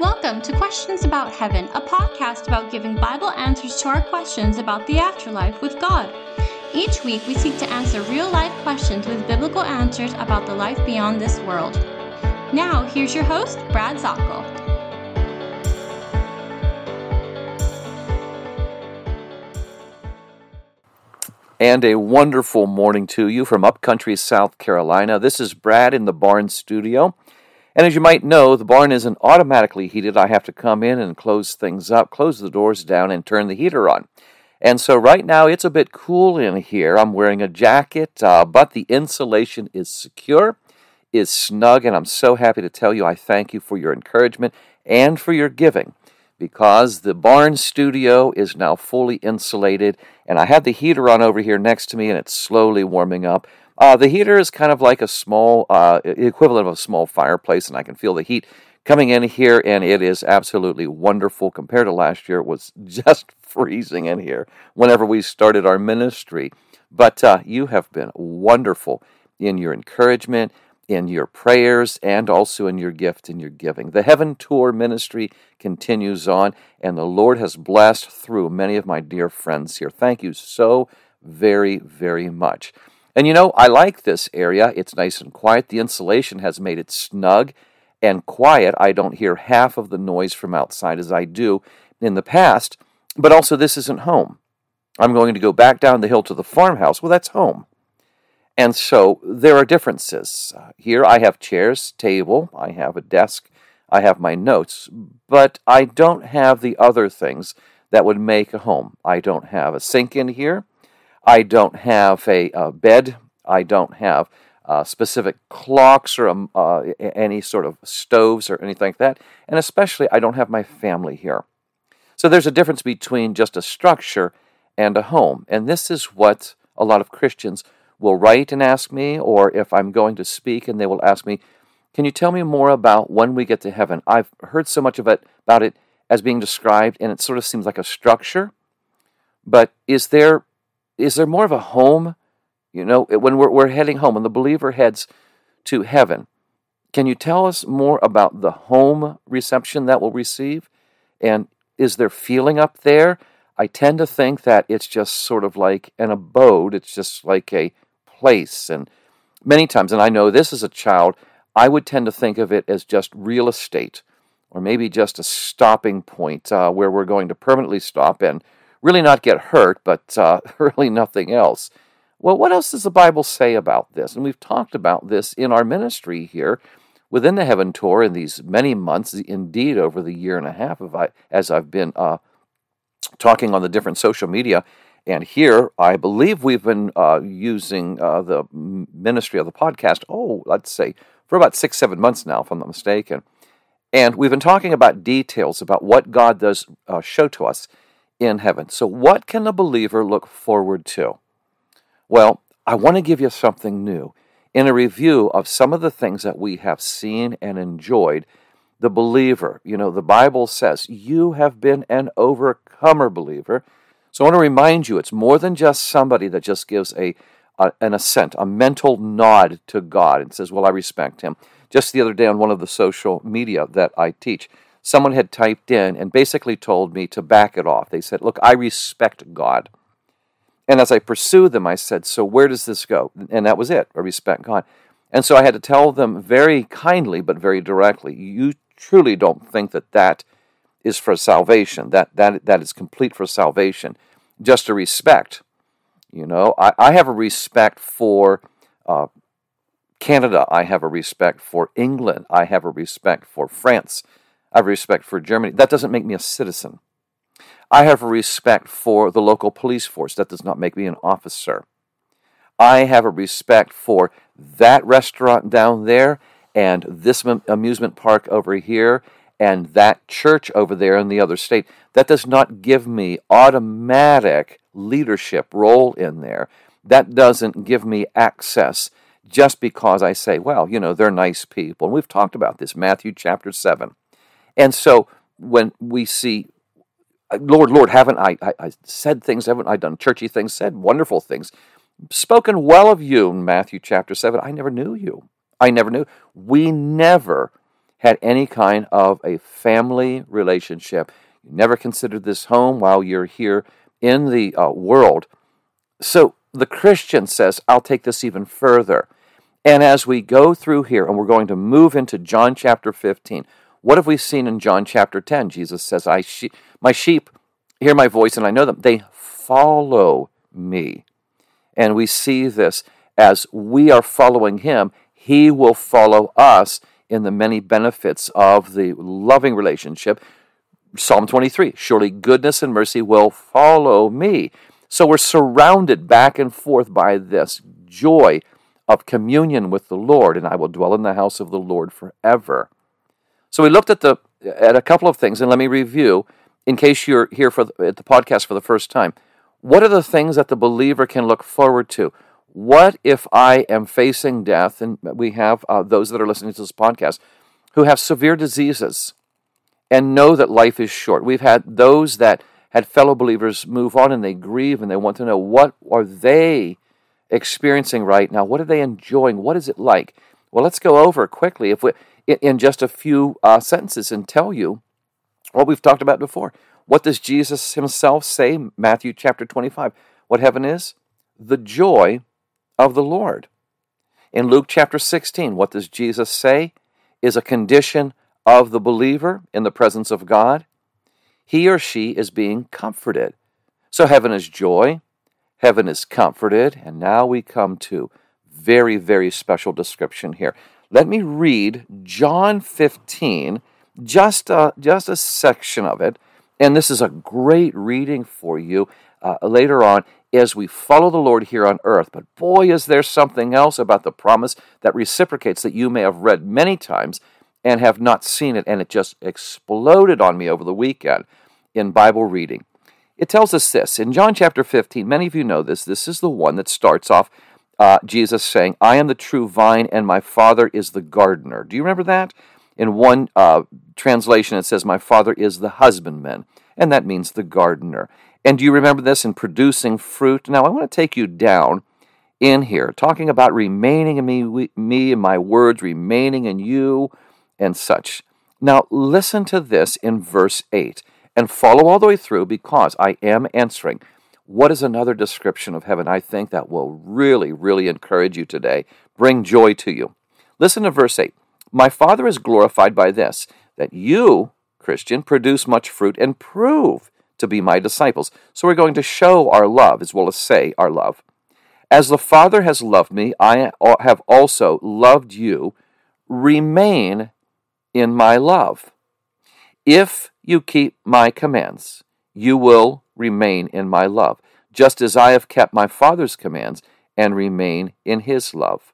Welcome to Questions About Heaven, a podcast about giving Bible answers to our questions about the afterlife with God. Each week, we seek to answer real life questions with biblical answers about the life beyond this world. Now, here's your host, Brad Zockel. And a wonderful morning to you from upcountry South Carolina. This is Brad in the Barn Studio. And as you might know, the barn isn't automatically heated. I have to come in and close things up, close the doors down, and turn the heater on. And so right now it's a bit cool in here. I'm wearing a jacket, uh, but the insulation is secure, is snug, and I'm so happy to tell you I thank you for your encouragement and for your giving because the barn studio is now fully insulated and I have the heater on over here next to me and it's slowly warming up. Uh, the heater is kind of like a small, uh, equivalent of a small fireplace, and I can feel the heat coming in here, and it is absolutely wonderful. Compared to last year, it was just freezing in here whenever we started our ministry. But uh, you have been wonderful in your encouragement, in your prayers, and also in your gift and your giving. The Heaven Tour ministry continues on, and the Lord has blessed through many of my dear friends here. Thank you so very, very much. And you know, I like this area. It's nice and quiet. The insulation has made it snug and quiet. I don't hear half of the noise from outside as I do in the past. But also, this isn't home. I'm going to go back down the hill to the farmhouse. Well, that's home. And so there are differences. Uh, here I have chairs, table, I have a desk, I have my notes, but I don't have the other things that would make a home. I don't have a sink in here. I don't have a, a bed. I don't have uh, specific clocks or um, uh, any sort of stoves or anything like that. And especially, I don't have my family here. So there's a difference between just a structure and a home. And this is what a lot of Christians will write and ask me, or if I'm going to speak and they will ask me, Can you tell me more about when we get to heaven? I've heard so much of it about it as being described, and it sort of seems like a structure. But is there is there more of a home? You know, when we're, we're heading home, when the believer heads to heaven, can you tell us more about the home reception that we'll receive? And is there feeling up there? I tend to think that it's just sort of like an abode, it's just like a place. And many times, and I know this as a child, I would tend to think of it as just real estate or maybe just a stopping point uh, where we're going to permanently stop and really not get hurt, but uh, really nothing else. Well, what else does the Bible say about this? And we've talked about this in our ministry here within the Heaven Tour in these many months, indeed over the year and a half of I, as I've been uh, talking on the different social media. And here, I believe we've been uh, using uh, the ministry of the podcast, oh, let's say, for about six, seven months now, if I'm not mistaken. And we've been talking about details about what God does uh, show to us in heaven. So, what can a believer look forward to? Well, I want to give you something new. In a review of some of the things that we have seen and enjoyed, the believer, you know, the Bible says, you have been an overcomer believer. So I want to remind you, it's more than just somebody that just gives a, a, an assent, a mental nod to God and says, Well, I respect him. Just the other day on one of the social media that I teach, someone had typed in and basically told me to back it off. They said, Look, I respect God. And as I pursued them, I said, So where does this go? And that was it. I respect God. And so I had to tell them very kindly, but very directly, you truly don't think that that is for salvation, that, that, that is complete for salvation. Just a respect. You know, I, I have a respect for uh, Canada. I have a respect for England. I have a respect for France. I have respect for Germany. That doesn't make me a citizen. I have a respect for the local police force. That does not make me an officer. I have a respect for that restaurant down there and this amusement park over here and that church over there in the other state. That does not give me automatic leadership role in there. That doesn't give me access just because I say, well, you know, they're nice people. And we've talked about this, Matthew chapter 7. And so when we see, Lord, Lord, haven't I, I, I, said things, haven't I done churchy things, said wonderful things, spoken well of you in Matthew chapter 7? I never knew you. I never knew. We never had any kind of a family relationship. You never considered this home while you're here in the uh, world. So the Christian says, I'll take this even further. And as we go through here, and we're going to move into John chapter 15, what have we seen in John chapter 10? Jesus says, I she- My sheep hear my voice and I know them. They follow me. And we see this as we are following him, he will follow us in the many benefits of the loving relationship. Psalm 23 Surely goodness and mercy will follow me. So we're surrounded back and forth by this joy of communion with the Lord, and I will dwell in the house of the Lord forever. So we looked at the at a couple of things, and let me review in case you're here for the, at the podcast for the first time. What are the things that the believer can look forward to? What if I am facing death? And we have uh, those that are listening to this podcast who have severe diseases and know that life is short. We've had those that had fellow believers move on and they grieve and they want to know what are they experiencing right now? What are they enjoying? What is it like? Well, let's go over quickly if we in just a few uh, sentences and tell you what we've talked about before. What does Jesus himself say? Matthew chapter 25. What heaven is? The joy of the Lord. In Luke chapter 16, what does Jesus say is a condition of the believer in the presence of God? He or she is being comforted. So heaven is joy, heaven is comforted, and now we come to very, very special description here. Let me read John 15, just a, just a section of it, and this is a great reading for you uh, later on as we follow the Lord here on earth. But boy, is there something else about the promise that reciprocates that you may have read many times and have not seen it. And it just exploded on me over the weekend in Bible reading. It tells us this in John chapter 15. Many of you know this. This is the one that starts off uh, Jesus saying, I am the true vine and my Father is the gardener. Do you remember that? In one uh, translation, it says, My Father is the husbandman, and that means the gardener. And do you remember this in producing fruit? Now, I want to take you down in here, talking about remaining in me, me and my words, remaining in you, and such. Now, listen to this in verse 8 and follow all the way through because I am answering. What is another description of heaven? I think that will really, really encourage you today, bring joy to you. Listen to verse 8. My Father is glorified by this, that you, Christian, produce much fruit and prove to be my disciples. So we're going to show our love as well as say our love. As the Father has loved me, I have also loved you. Remain in my love. If you keep my commands, you will remain in my love, just as I have kept my Father's commands and remain in his love.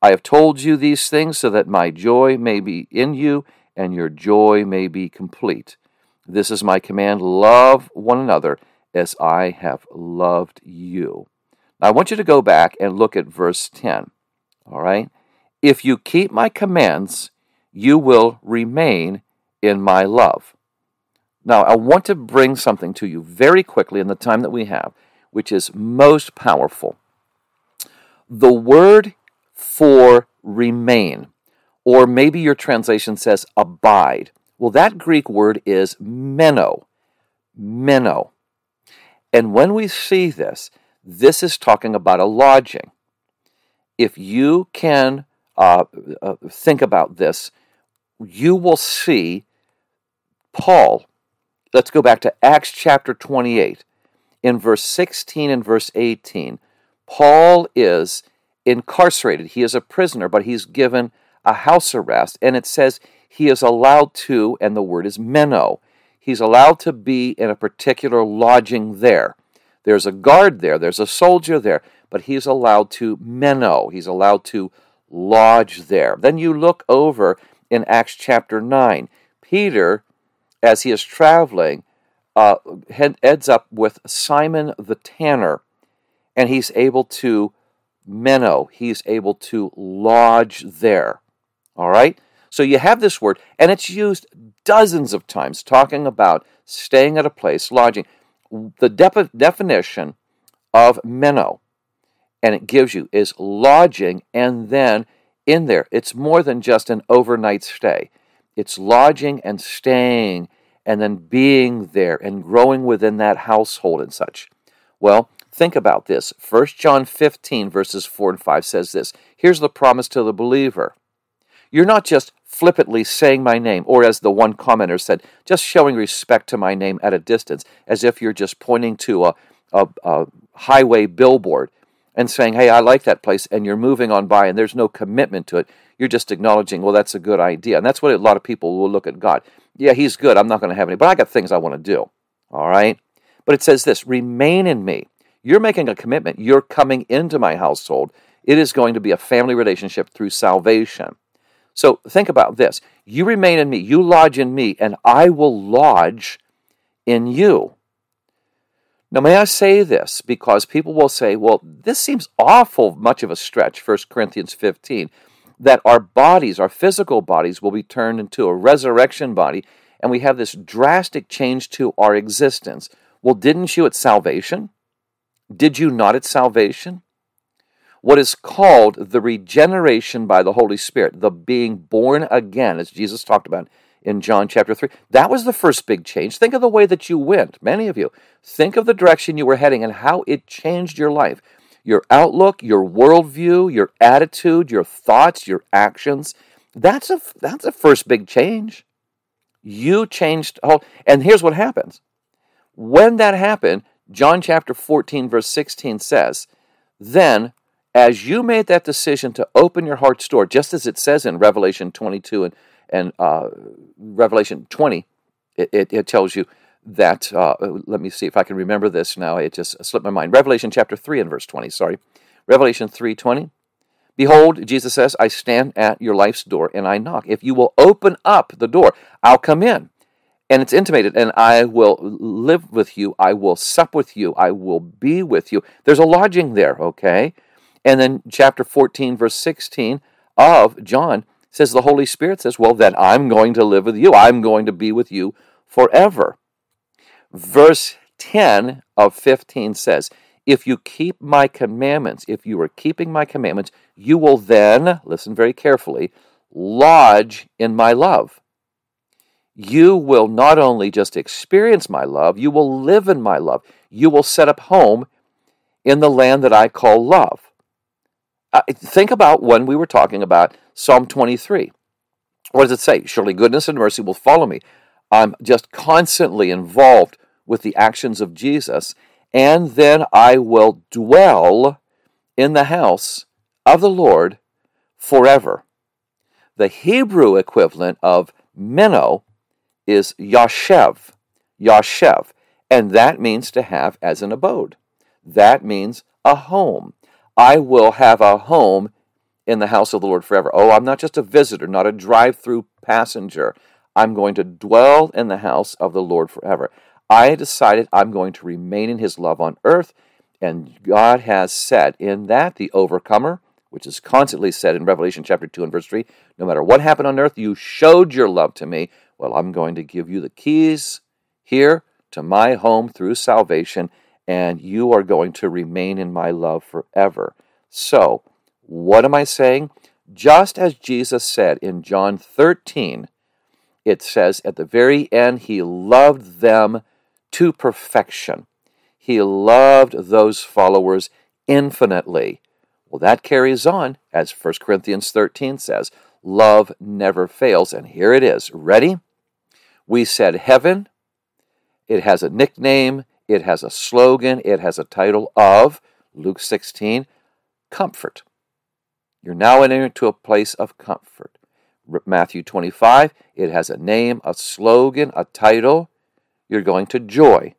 I have told you these things so that my joy may be in you and your joy may be complete. This is my command love one another as I have loved you. Now, I want you to go back and look at verse 10. All right? If you keep my commands, you will remain in my love. Now, I want to bring something to you very quickly in the time that we have, which is most powerful. The word for remain, or maybe your translation says abide, well, that Greek word is meno. Meno. And when we see this, this is talking about a lodging. If you can uh, uh, think about this, you will see Paul. Let's go back to Acts chapter 28. In verse 16 and verse 18, Paul is incarcerated. He is a prisoner, but he's given a house arrest. And it says he is allowed to, and the word is meno, he's allowed to be in a particular lodging there. There's a guard there, there's a soldier there, but he's allowed to meno, he's allowed to lodge there. Then you look over in Acts chapter 9. Peter, as he is traveling, uh, heads up with Simon the tanner, and he's able to meno, he's able to lodge there. All right? So you have this word, and it's used dozens of times talking about staying at a place, lodging. The de- definition of meno, and it gives you, is lodging, and then in there, it's more than just an overnight stay. It's lodging and staying and then being there and growing within that household and such. Well, think about this. 1 John 15, verses 4 and 5 says this Here's the promise to the believer. You're not just flippantly saying my name, or as the one commenter said, just showing respect to my name at a distance, as if you're just pointing to a, a, a highway billboard and saying, hey, I like that place, and you're moving on by, and there's no commitment to it. You're just acknowledging, well, that's a good idea. And that's what a lot of people will look at God. Yeah, he's good. I'm not going to have any, but I got things I want to do. All right? But it says this remain in me. You're making a commitment. You're coming into my household. It is going to be a family relationship through salvation. So think about this. You remain in me, you lodge in me, and I will lodge in you. Now, may I say this because people will say, well, this seems awful much of a stretch, 1 Corinthians 15, that our bodies, our physical bodies, will be turned into a resurrection body, and we have this drastic change to our existence. Well, didn't you at salvation? Did you not at salvation? what is called the regeneration by the Holy Spirit, the being born again, as Jesus talked about in John chapter 3. That was the first big change. Think of the way that you went, many of you. Think of the direction you were heading and how it changed your life. Your outlook, your worldview, your attitude, your thoughts, your actions. That's a, that's a first big change. You changed, and here's what happens. When that happened, John chapter 14, verse 16 says, Then as you made that decision to open your heart's door, just as it says in Revelation 22 and, and uh, Revelation 20, it, it, it, tells you that, uh, let me see if I can remember this now. It just slipped my mind. Revelation chapter 3 and verse 20, sorry. Revelation 3 20. Behold, Jesus says, I stand at your life's door and I knock. If you will open up the door, I'll come in. And it's intimated, and I will live with you. I will sup with you. I will be with you. There's a lodging there, okay? And then chapter 14, verse 16 of John says the Holy Spirit says, Well, then I'm going to live with you. I'm going to be with you forever. Verse 10 of 15 says, If you keep my commandments, if you are keeping my commandments, you will then, listen very carefully, lodge in my love. You will not only just experience my love, you will live in my love. You will set up home in the land that I call love. Uh, think about when we were talking about Psalm 23. What does it say? Surely goodness and mercy will follow me. I'm just constantly involved with the actions of Jesus, and then I will dwell in the house of the Lord forever. The Hebrew equivalent of meno is yashev, yashev, and that means to have as an abode. That means a home. I will have a home in the house of the Lord forever. Oh, I'm not just a visitor, not a drive through passenger. I'm going to dwell in the house of the Lord forever. I decided I'm going to remain in his love on earth. And God has said in that, the overcomer, which is constantly said in Revelation chapter 2 and verse 3, no matter what happened on earth, you showed your love to me. Well, I'm going to give you the keys here to my home through salvation and you are going to remain in my love forever. So, what am I saying? Just as Jesus said in John 13, it says at the very end, He loved them to perfection. He loved those followers infinitely. Well, that carries on, as 1 Corinthians 13 says love never fails. And here it is. Ready? We said heaven, it has a nickname, it has a slogan, it has a title of Luke 16, comfort. You're now entering into a place of comfort. Matthew 25, it has a name, a slogan, a title. You're going to joy.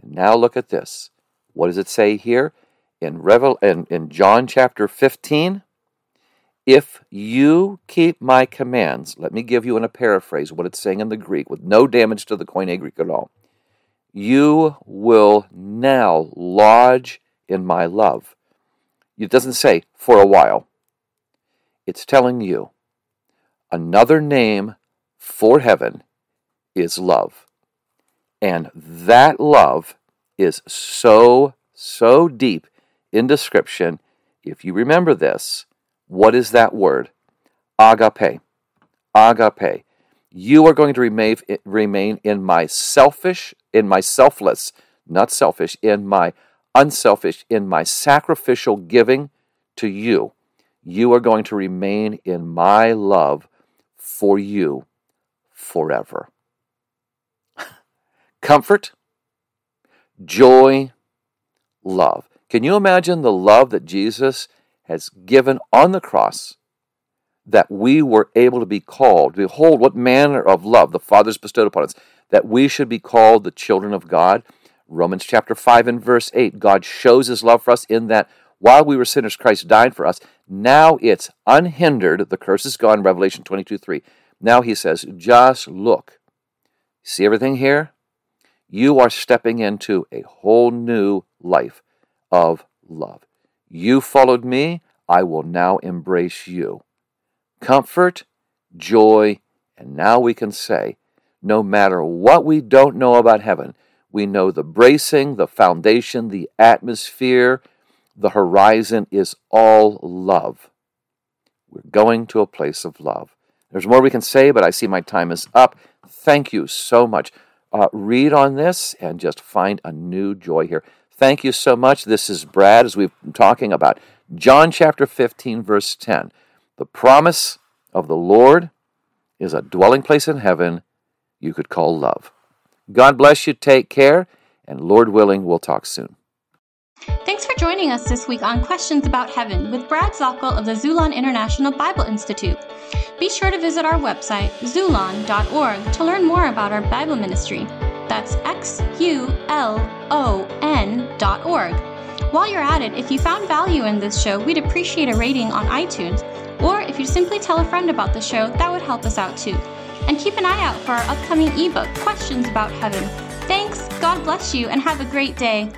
And now look at this. What does it say here? In, Revel- in, in John chapter 15, if you keep my commands, let me give you in a paraphrase what it's saying in the Greek with no damage to the Koine Greek at all you will now lodge in my love. It doesn't say for a while. It's telling you another name for heaven is love. And that love is so, so deep in description. If you remember this, what is that word? Agape. Agape. You are going to remain, in my selfish, in my selfless, not selfish, in my unselfish, in my sacrificial giving to you. You are going to remain in my love for you forever. Comfort, joy, love. Can you imagine the love that Jesus has given on the cross that we were able to be called? Behold, what manner of love the Father's bestowed upon us, that we should be called the children of God. Romans chapter 5 and verse 8, God shows his love for us in that while we were sinners, Christ died for us. Now it's unhindered. The curse is gone, Revelation 22 3. Now he says, just look. See everything here? You are stepping into a whole new life of love. You followed me, I will now embrace you. Comfort, joy, and now we can say, no matter what we don't know about heaven, we know the bracing, the foundation, the atmosphere, the horizon is all love. We're going to a place of love. There's more we can say, but I see my time is up. Thank you so much. Uh, read on this and just find a new joy here. Thank you so much. This is Brad as we've been talking about John chapter 15, verse 10. The promise of the Lord is a dwelling place in heaven you could call love. God bless you. Take care. And Lord willing, we'll talk soon. Thanks for joining us this week on Questions About Heaven with Brad Zockel of the Xulon International Bible Institute. Be sure to visit our website, xulon.org, to learn more about our Bible ministry. That's X U L O N dot org. While you're at it, if you found value in this show, we'd appreciate a rating on iTunes, or if you simply tell a friend about the show, that would help us out too. And keep an eye out for our upcoming ebook, Questions About Heaven. Thanks, God bless you, and have a great day.